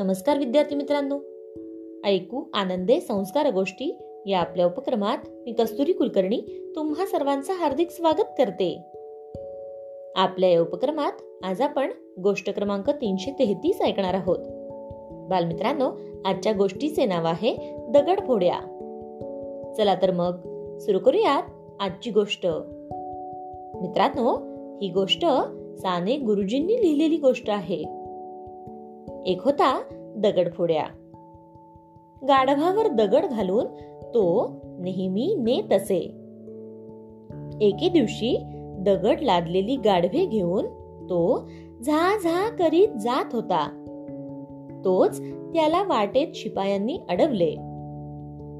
नमस्कार विद्यार्थी मित्रांनो. ऐकू आनंदे संस्कार गोष्टी या आपल्या उपक्रमात मी कस्तुरी कुलकर्णी तुम्हा सर्वांचं हार्दिक स्वागत करते. आपल्या या उपक्रमात आज आपण गोष्ट क्रमांक तीनशे तेहतीस ऐकणार आहोत. बालमित्रांनो आजच्या गोष्टीचे नाव आहे दगड फोड्या चला तर मग सुरू करूयात आजची गोष्ट. मित्रांनो ही गोष्ट साने गुरुजींनी लिहिलेली गोष्ट आहे. एक होता दगडफोड्या. गाढवावर दगड घालून तो नेहमी नेत असे. एके दिवशी दगड लादलेली गाढवे घेऊन तो झा झा करीत जात होता. तोच त्याला वाटेत शिपायांनी अडवले.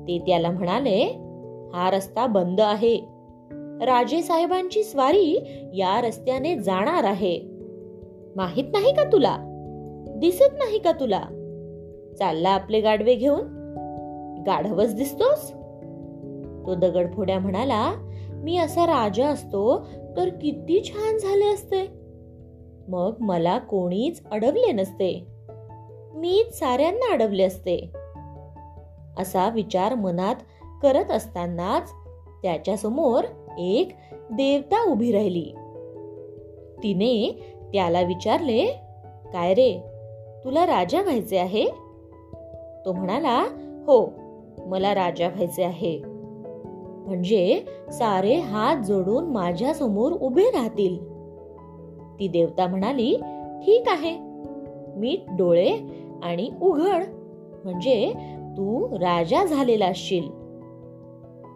ते त्याला म्हणाले हा रस्ता बंद आहे. राजे साहेबांची स्वारी या रस्त्याने जाणार आहे. माहीत नाही का तुला? दिसत नाही का तुला? चालला आपले गाडवे घेऊन. गाढवच दिसतोस? तो दगडफोड्या म्हणाला मी असा राजा असतो तर किती छान झाले असते. मग मला कोणीच अडवले नसते. मीच साऱ्यांना अडवले असते. असा विचार मनात करत असतानाच त्याच्यासमोर एक देवता उभी राहिली. तिने त्याला विचारले काय रे तुला राजा व्हायचे आहे? तो म्हणाला हो मला राजा व्हायचे आहे. म्हणजे सारे हात जोडून माझ्यासमोर उभे राहतील. ती देवता म्हणाली ठीक आहे मी डोळे आणि उघड म्हणजे तू राजा झालेला असशील.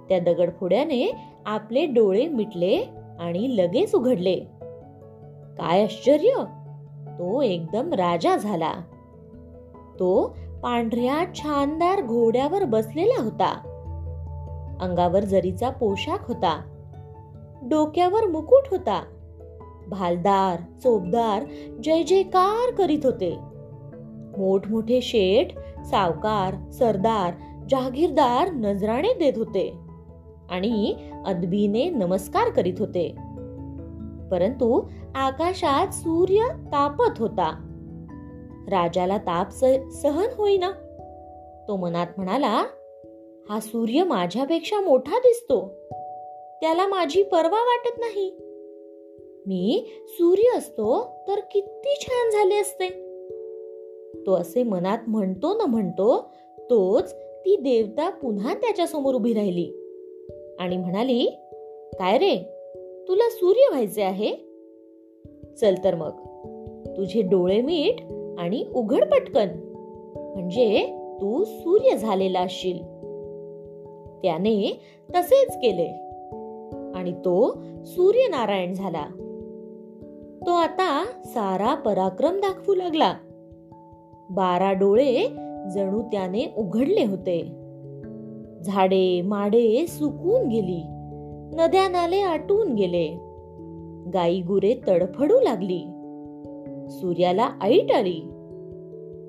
त्या दगडफोड्याने आपले डोळे मिटले आणि लगेच उघडले. काय आश्चर्य! तो एकदम राजा झाला. तो पांढऱ्या छानदार घोड्यावर बसलेला होता. अंगावर जरीचा पोशाख होता. डोक्यावर मुकुट होता. भालदार चोपदार जय जयकार करीत होते. मोठमोठे शेठ सावकार सरदार जहागीरदार नजराणे देत होते. आणि अदबीने नमस्कार करीत होते. परंतु आकाशात सूर्य तापत होता. राजाला ताप सहन होईना. तो मनात म्हणाला हा सूर्य माझ्यापेक्षा मोठा दिसतो. त्याला माझी पर्वा वाटत नाही. मी सूर्य असतो तर किती छान झाले असते. तो असे मनात म्हणतो न म्हणतो तोच ती देवता पुन्हा त्याच्यासमोर उभी राहिली. आणि म्हणाली काय रे? तुला सूर्य व्हायचे आहे? चल तर मग. तुझे डोळे मीठ आणि उघड पटकन. म्हणजे तू सूर्य झालेला असशील. त्याने तसेच केले. आणि तो सूर्यनारायण झाला. तो आता सारा पराक्रम दाखवू लागला. बारा डोळे जणू त्याने उघडले होते. झाडे माडे सुकून गेली. नद्या नाले आटून गेले. गाई गुरे तडफडू लागली. सूर्याला ऐट आली.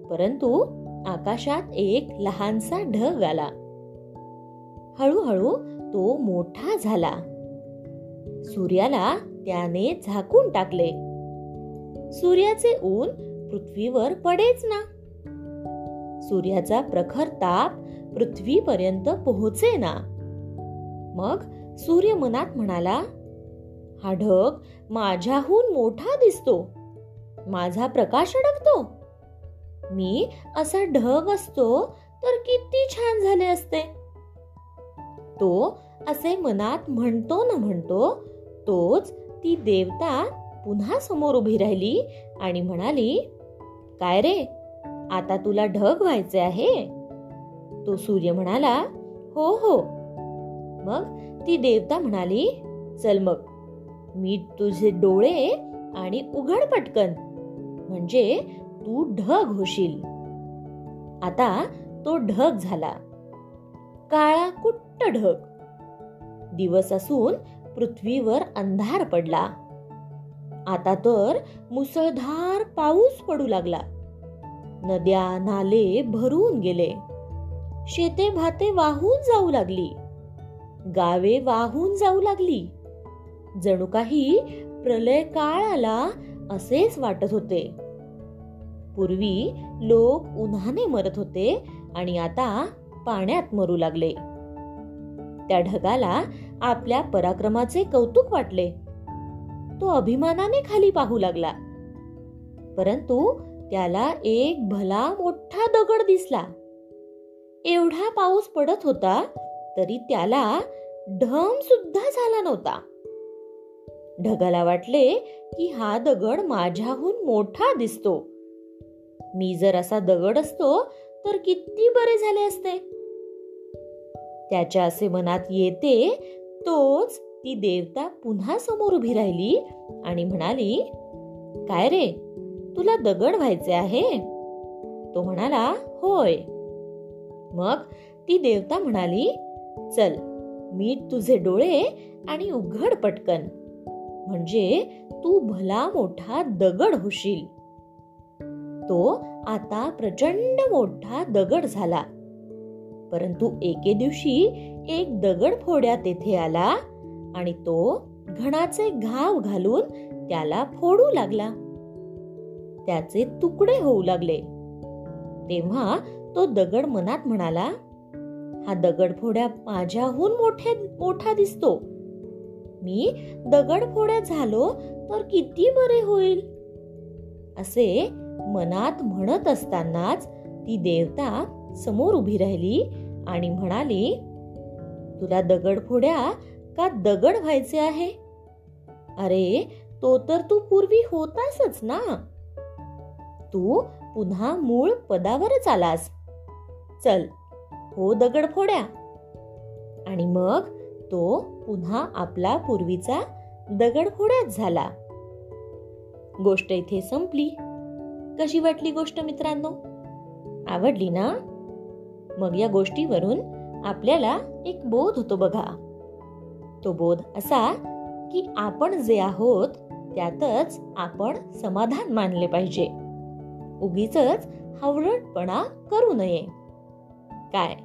परंतु आकाशात एक लहानसा ढग आला. हळूहळू तो मोठा झाला. सूर्याला त्याने झाकून टाकले. सूर्याचे ऊन पृथ्वीवर पडेच ना. सूर्याचा प्रखर ताप पृथ्वीपर्यंत पोहोचे ना मग सूर्य मनात म्हणाला हा ढग माझ्याहून मोठा दिसतो. माझा प्रकाश अडकतो. मी असा ढग असतो तर किती छान झाले असते. तो असे मनात म्हणतो न म्हणतो तोच ती देवता पुन्हा समोर उभी राहिली आणि म्हणाली काय रे आता तुला ढग व्हायचे आहे? तो सूर्य म्हणाला हो हो. मग ती देवता म्हणाली चल मग. मी तुझे डोळे आणि उघड पटकन. म्हणजे तू ढग होशील. आता तो ढग झाला. काळा कुट्ट ढग. दिवस असून पृथ्वीवर अंधार पडला. आता तर मुसळधार पाऊस पडू लागला. नद्या नाले भरून गेले. शेते भाते वाहून जाऊ लागली. गावे वाहून जाऊ लागली. जणू काही प्रलय काळ आला असेच वाटत होते. पूर्वी लोक उन्हाने मरत होते आणि आता पाण्यात मरू लागले. त्या ढगाला आपल्या पराक्रमाचे कौतुक वाटले. तो अभिमानाने खाली पाहू लागला. परंतु त्याला एक भला मोठा दगड दिसला. एवढा पाऊस पडत होता तरी त्याला ढम सुद्धा झाला नव्हता. ढगाला वाटले की हा दगड माझ्याहून मोठा दिसतो. मी जर असा दगड असतो तर किती बरे झाले असते. त्याच्या असे मनात येते तोच ती देवता पुन्हा समोर उभी राहिली आणि म्हणाली काय रे तुला दगड व्हायचे आहे? तो म्हणाला होय. मग ती देवता म्हणाली चल मीट तुझे डोळे आणि उघड पटकन. म्हणजे तू भला मोठा दगड होशील. तो आता प्रचंड मोठा दगड झाला. परंतु एके दिवशी एक दगड फोड्या तेथे आला आणि तो घणाचे घाव घालून त्याला फोडू लागला. त्याचे तुकडे होऊ लागले. तेव्हा तो दगड मनात म्हणाला हा दगड फोड्या माझ्याहून मोठे मोठा दिसतो. मी दगड फोड्या झालो तर किती बरे होईल? असे मनात म्हणत असतानाच ती देवता समोर उभी राहिली आणि म्हणाली तुला दगड फोड्या का दगड व्हायचे आहे? अरे तो तर तू पूर्वी होतासच ना? तू पुन्हा मूळ पदावरच आलास. चल हो दगड फोड्या आणि मग तो पुन्हा आपला पूर्वीचा दगडफोड्याच झाला. गोष्ट इथे संपली. कशी वाटली गोष्ट मित्रांनो? आवडली ना? मग या गोष्टीवरून आपल्याला एक बोध होतो बघा. तो बोध असा की आपण जे आहोत त्यातच आपण समाधान मानले पाहिजे. उगीच हावरटपणा करू नये. काय?